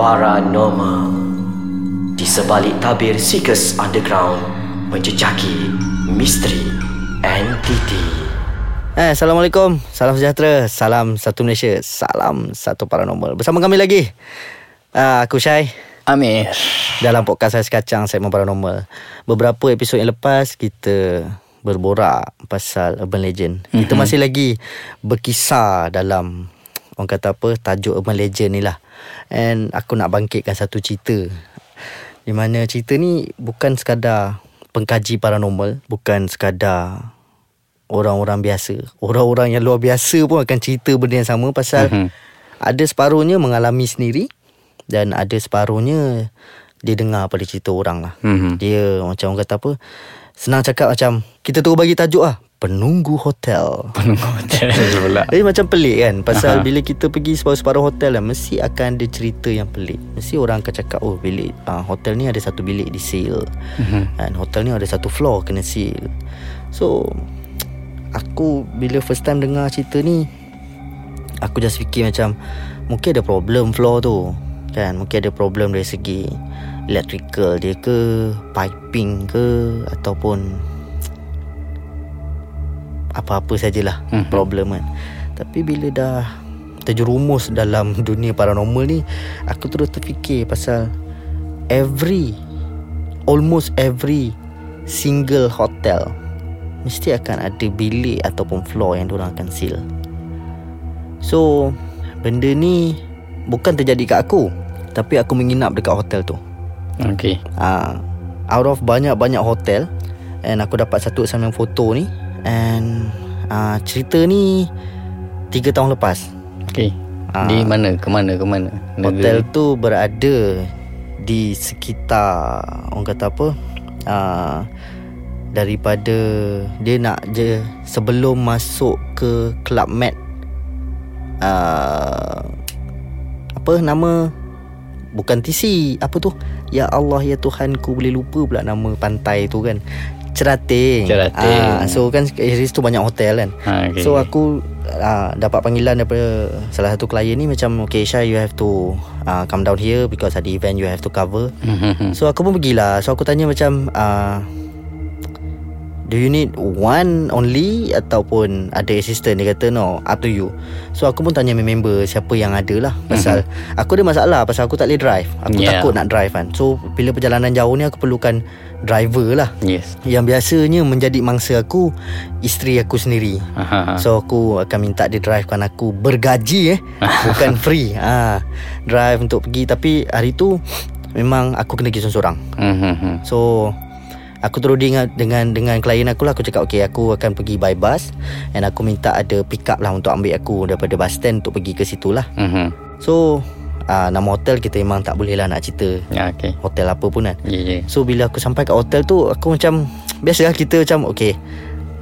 Paranormal. Di sebalik tabir Seekers Underground Menjejaki misteri entiti Eh, Assalamualaikum. Salam sejahtera. Salam satu Malaysia. Salam satu paranormal. Bersama kami lagi uh, Aku Syai. Amir. Dalam podcast saya sekacang Segmen paranormal. Beberapa episod yang lepas Kita Berborak Pasal urban legend. Mm-hmm. Kita masih lagi Berkisar dalam Orang kata apa Tajuk urban legend ni lah And aku nak bangkitkan satu cerita Di mana cerita ni Bukan sekadar Pengkaji paranormal Bukan sekadar orang-orang biasa. Orang-orang yang luar biasa pun akan cerita benda yang sama pasal mm-hmm. ada separuhnya mengalami sendiri dan ada separuhnya dia dengar pada cerita orang lah. Mm-hmm. Dia macam orang kata apa, senang cakap macam, kita terus bagi tajuk lah, penunggu hotel. Penunggu hotel pula. Jadi macam pelik kan Pasal Aha. bila kita pergi separuh-separuh hotel lah Mesti akan ada cerita yang pelik Mesti orang akan cakap Oh bilik uh, Hotel ni ada satu bilik di seal mm-hmm. Dan hotel ni ada satu floor kena seal So aku bila first time dengar cerita ni aku just fikir macam mungkin ada problem floor tu kan mungkin ada problem dari segi electrical dia ke piping ke ataupun apa-apa sajalah mm-hmm. problem kan tapi bila dah terjerumus dalam dunia paranormal ni aku terus terfikir pasal every almost every single hotel mesti akan ada bilik ataupun floor yang diorang akan seal. So, benda ni bukan terjadi kat aku, tapi aku menginap dekat hotel tu. Okay. Ah, uh, out of banyak-banyak hotel and aku dapat satu assignment foto ni and uh, cerita ni 3 tahun lepas. Okay. Uh, di mana ke mana ke mana? Hotel tu berada di sekitar orang kata apa? Uh, daripada dia nak je sebelum masuk ke Club Med uh, apa nama bukan TC apa tu ya Allah ya Tuhan ku boleh lupa pula nama pantai tu kan Cerating. Cerating. Ah, so kan di situ banyak hotel kan. Ha, okay. So aku ah, dapat panggilan daripada salah satu klien ni macam okay Syah you have to ah, come down here because ada event you have to cover. So aku pun pergilah. So aku tanya macam ah, Do you need one only? Ataupun ada assistant Dia kata no Up to you. So aku pun tanya member Siapa yang ada lah Pasal mm-hmm. Aku ada masalah Pasal aku tak boleh drive. Aku yeah. takut nak drive kan. So bila perjalanan jauh ni Aku perlukan Driver lah. Yes. Yang biasanya Menjadi mangsa aku Isteri aku sendiri. Aha. So aku akan minta dia drive kan aku Bergaji eh. Bukan free. Ha. Drive untuk pergi. Tapi hari tu Memang aku kena pergi seorang-seorang. Mm-hmm. So Aku terus dengan dengan dengan klien aku lah aku cakap okey aku akan pergi by bus and aku minta ada pick up lah untuk ambil aku daripada bus stand untuk pergi ke situ lah. Mm-hmm. So uh, nama hotel kita memang tak boleh lah nak cerita ya, okay. hotel apa pun kan. Yeah, yeah. So bila aku sampai kat hotel tu aku macam biasalah kita macam okey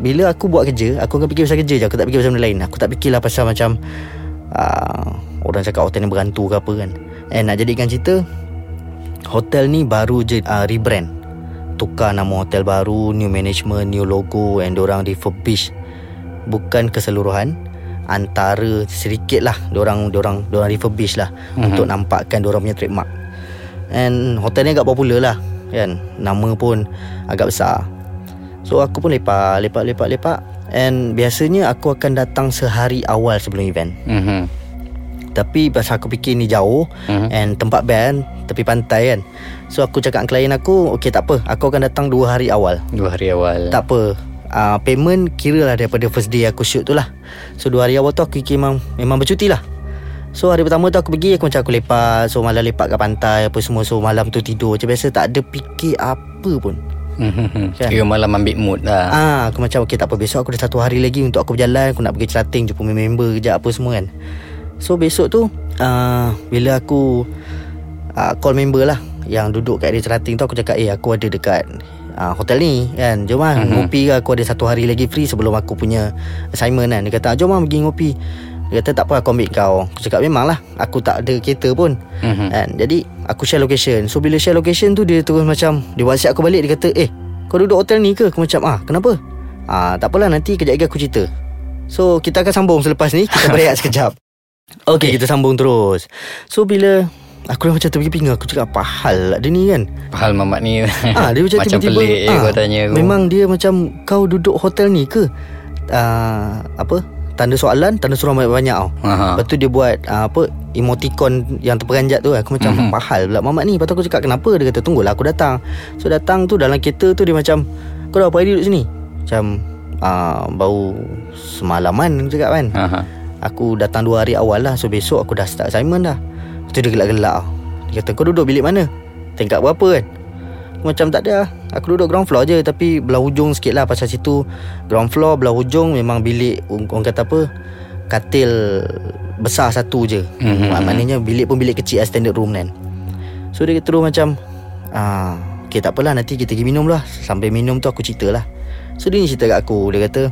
bila aku buat kerja aku akan fikir pasal kerja je aku tak fikir pasal benda lain. Aku tak fikirlah pasal macam uh, orang cakap hotel ni berantu ke apa kan. And nak jadikan cerita hotel ni baru je uh, rebrand tukar nama hotel baru, new management, new logo and orang refurbish. Bukan keseluruhan, antara sedikit lah orang orang orang refurbish lah mm-hmm. untuk nampakkan orang punya trademark. And hotel ni agak popular lah kan. Nama pun agak besar. So aku pun lepak, lepak, lepak, lepak. And biasanya aku akan datang sehari awal sebelum event. Mm-hmm. Tapi pasal aku fikir ni jauh uh-huh. And tempat band Tepi pantai kan. So aku cakap dengan klien aku Okay tak apa. Aku akan datang dua hari awal. Dua hari awal. Tak apa. Uh, Payment kira lah daripada first day aku shoot tu lah. So dua hari awal tu aku fikir memang Memang bercuti lah. So hari pertama tu aku pergi Aku macam aku lepak So malam lepak kat pantai Apa semua. So malam tu tidur. Macam biasa tak ada fikir apa pun. Kan? Kira malam ambil mood lah. Ah, Aku macam okay tak apa. Besok aku ada satu hari lagi Untuk aku berjalan. Aku nak pergi cerating Jumpa member kejap apa semua kan So besok tu uh, Bila aku uh, Call member lah Yang duduk kat area cerating tu Aku cakap Eh aku ada dekat uh, Hotel ni kan. Jom lah uh-huh. ngopi ke? Aku ada satu hari lagi free Sebelum aku punya Assignment kan. Dia kata jom lah pergi ngopi. Dia kata tak apa aku ambil kau. Aku cakap memang lah Aku tak ada kereta pun. Uh-huh. kan? Jadi aku share location. So bila share location tu Dia terus macam Dia whatsapp aku balik Dia kata eh Kau duduk hotel ni ke? Aku macam ah kenapa? Ah, tak apalah nanti kejap lagi aku cerita. So kita akan sambung selepas ni. Kita berehat sekejap Okay kita sambung terus. So bila Aku dah macam terpinga Aku cakap apa hal lah dia ni kan? Hal mamat ni. Ah, dia macam, Macam tiba-tiba pelik je ah, kau tanya aku. Memang dia macam Kau duduk hotel ni ke? Uh, Apa? Tanda soalan Tanda suruh banyak-banyak tau. Aha. Lepas tu dia buat uh, Apa Emoticon Yang terperanjat tu. Aku macam Mhm. mm-hmm. Mahal pula mamat ni. Lepas tu aku cakap kenapa? Dia kata tunggulah aku datang. So datang tu Dalam kereta tu dia macam Kau dah apa hari duduk sini? Macam uh, Baru Semalaman Aku cakap kan. Aha. Aku datang dua hari awal lah So besok aku dah start assignment dah. Lepas tu dia gelak-gelak. Dia kata kau duduk bilik mana? Tingkat berapa kan? Aku Macam tak ada lah. Aku duduk ground floor je Tapi belah hujung sikit lah Pasal situ. Ground floor belah hujung Memang bilik Orang kata apa Katil Besar satu je. Mhm. mm-hmm. Maknanya bilik pun bilik kecil lah Standard room kan. So dia terus macam ah, Okay tak apalah Nanti kita pergi minum lah. Sampai minum tu aku cerita lah. So dia ni cerita kat aku. Dia kata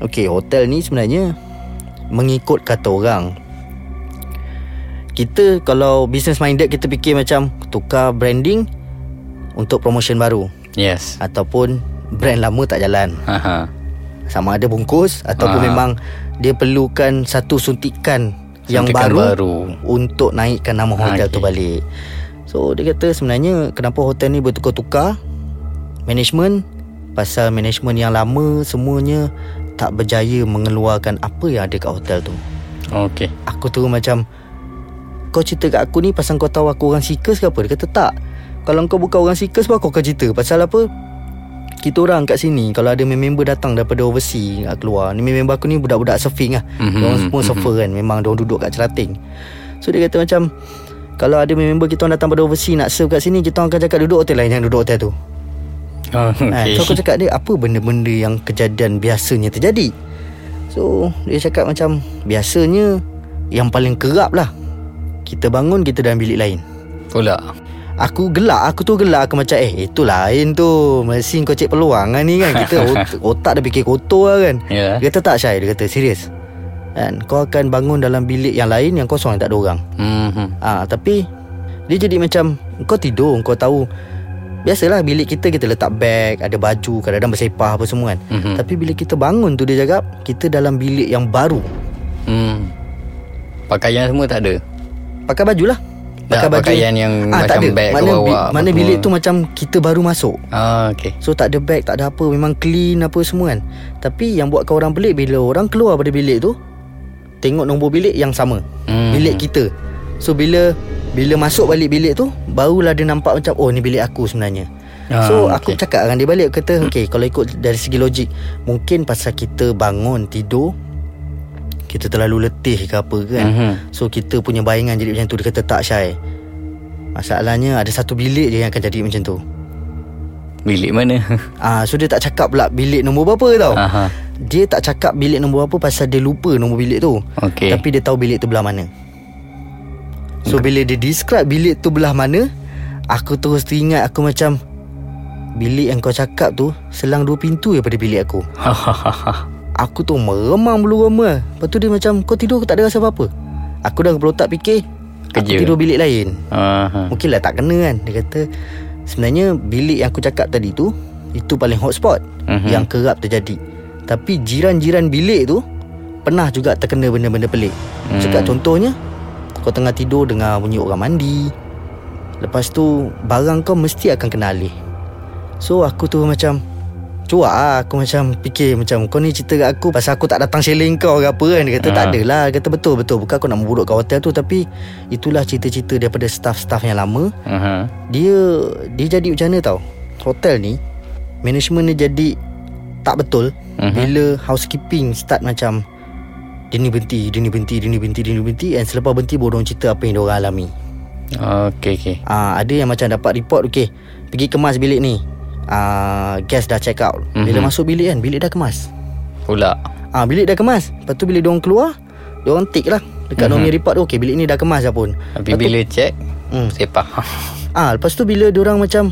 Okay hotel ni sebenarnya Mengikut kata orang Kita kalau business minded Kita fikir macam Tukar branding Untuk promotion baru Yes Ataupun Brand lama tak jalan Aha. Sama ada bungkus Ataupun Ah. memang Dia perlukan Satu suntikan Yang Suntikan baru, baru. Untuk naikkan nama hotel Ah, tu balik So dia kata sebenarnya Kenapa hotel ni bertukar-tukar Management Pasal management yang lama Semuanya Tak berjaya mengeluarkan Apa yang ada kat hotel tu. Okay Aku tu macam Kau cerita kat aku ni Pasal kau tahu aku orang seekers ke apa? Dia kata tak. Kalau kau bukan orang seekers pun Aku akan cerita. Pasal apa? Kita orang kat sini Kalau ada member datang Daripada overseas kat Keluar. Ni member aku ni Budak-budak surfing lah. Mhm, mm-hmm. Diorang semua mhm. surfer kan. Memang diorang duduk kat cerating. So dia kata macam Kalau ada member kita orang datang pada overseas Nak surf kat sini Kita orang akan cakap Duduk hotel lain Jangan duduk hotel tu oh, okay. Okay So aku cakap dia Apa benda-benda yang kejadian Biasanya terjadi? So dia cakap macam Biasanya Yang paling kerap lah Kita bangun Kita dalam bilik lain. Pula. Aku gelak Aku tu gelak Aku macam Eh itu lain tu. Mesti kau cek peluang kan ni kan. Kita ot- otak dah fikir kotor lah kan. Ya. Dia kata tak Syai? Dia kata serius. Kan? Kau akan bangun dalam bilik yang lain Yang kosong yang tak ada orang. Mhm. Ah, Tapi Dia jadi macam Kau tidur Kau tahu Biasalah bilik kita Kita letak beg Ada baju Kadang-kadang bersepah apa semua kan. Mhm. Tapi bila kita bangun tu Dia cakap Kita dalam bilik yang baru. Hmm. Pakaian semua tak ada? Pakai baju lah. Tak, pakaian yang macam beg kau mana, apa Mana bilik tu macam Kita baru masuk. Ah, okay So tak ada bag Tak ada apa. Memang clean apa semua kan. Tapi yang buatkan orang pelik Bila orang keluar pada bilik tu Tengok nombor bilik yang sama. Hmm. Bilik kita. So bila Bila masuk balik bilik tu Barulah dia nampak macam Oh ni bilik aku sebenarnya Ah, So okey. aku cakap dengan dia balik kata Okay kalau ikut dari segi logik Mungkin pasal kita bangun Tidur Kita terlalu letih ke apa kan Mhm. So kita punya bayangan jadi macam tu Dia kata tak Syai Masalahnya ada satu bilik je yang akan jadi macam tu Bilik mana Ah, so dia tak cakap pula bilik nombor berapa tau. Aha. Dia tak cakap bilik nombor berapa pasal dia lupa nombor bilik tu. Okey. Tapi dia tahu bilik tu belah mana. So bila dia describe bilik tu belah mana, aku terus teringat aku macam bilik yang kau cakap tu selang dua pintu daripada bilik aku. Aku tu meremang bulu roma. Lepas tu dia macam kau tidur aku tak ada rasa apa-apa. Aku dah kepala otak fikir aku Kerja. tidur bilik lain. Aha. Mungkinlah tak kena kan Dia kata Sebenarnya bilik yang aku cakap tadi tu Itu paling hotspot mm-hmm. Yang kerap terjadi Tapi jiran-jiran bilik tu Pernah juga terkena benda-benda pelik Hmm. mm. Cakap contohnya Kau tengah tidur dengar bunyi orang mandi. Lepas tu Barang kau mesti akan kena alih. So aku tu macam Cuak lah Aku macam fikir macam Kau ni cerita kat aku Pasal aku tak datang sharing kau ke apa kan? Dia kata Ha. tak adalah. Dia kata betul-betul Bukan aku nak memburuk kat hotel tu Tapi Itulah cerita-cerita daripada staff-staff yang lama. Aha. dia dia jadi macam mana tau? Hotel ni management dia jadi tak betul uh-huh. bila housekeeping start macam dia ni berhenti dia ni berhenti dia ni berhenti dia ni berhenti and selepas berhenti baru orang cerita apa yang dia orang alami Okay okay Ah ada yang macam dapat report okey pergi kemas bilik ni ah guest dah check out bila Mhm. masuk bilik kan bilik dah kemas Pula ah bilik dah kemas lepas tu bila dia orang keluar dia orang tick lah dekat Mhm. mm-hmm. report tu okey bilik ni dah kemas dah pun Tapi Lepas tu- bila check hmm. Sepah Ah, lepas tu bila orang macam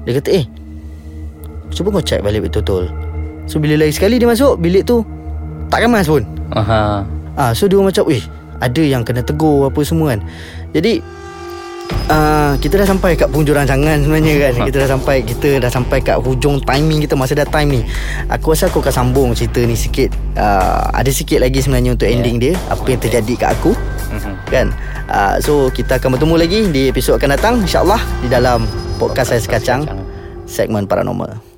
dia kata, "Eh, cuba kau check balik betul-betul." So bila lagi sekali dia masuk, bilik tu tak kemas pun. Aha. Ah, so dia macam, "Eh, ada yang kena tegur apa semua kan." Jadi uh, kita dah sampai kat penghujung rancangan sebenarnya kan. Kita dah sampai kita dah sampai kat hujung timing kita masa dah time ni. Aku rasa aku akan sambung cerita ni sikit. Uh, ada sikit lagi sebenarnya untuk ending dia apa yang terjadi kat aku. Mhm. Kan? Uh, so kita akan bertemu lagi di episod akan datang insya-Allah di dalam podcast saya sekacang segmen paranormal.